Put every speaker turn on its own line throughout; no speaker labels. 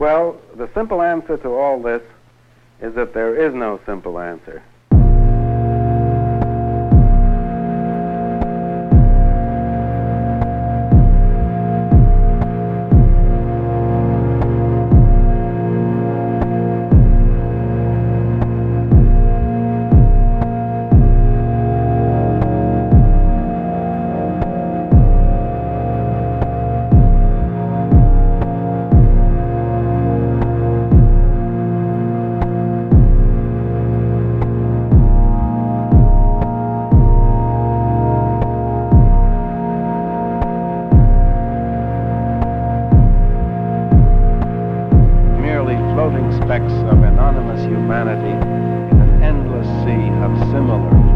Well, the simple answer to all this is that there is no simple answer. Floating specks of anonymous humanity in an endless sea of similar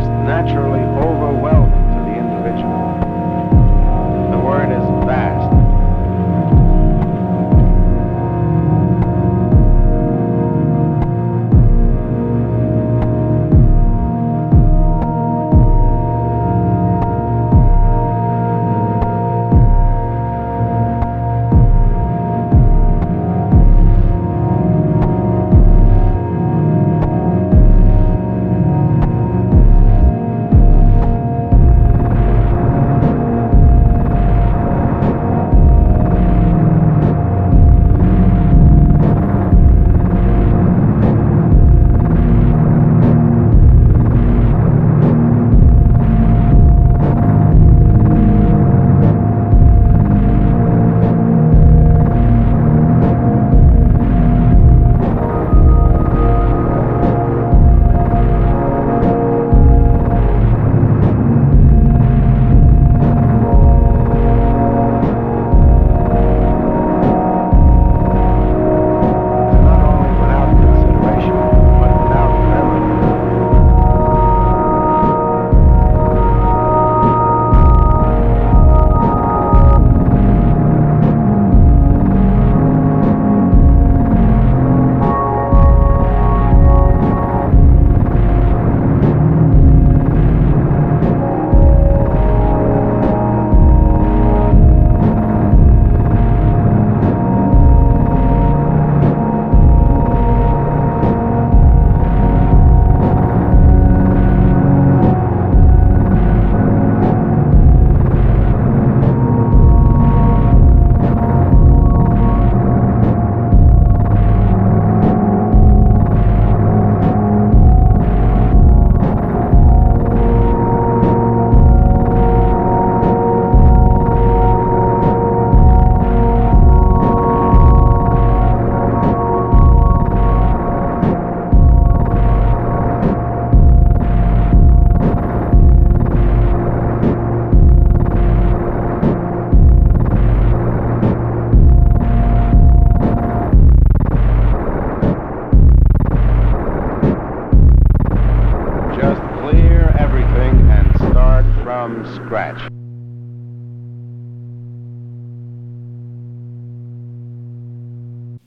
just naturally from scratch.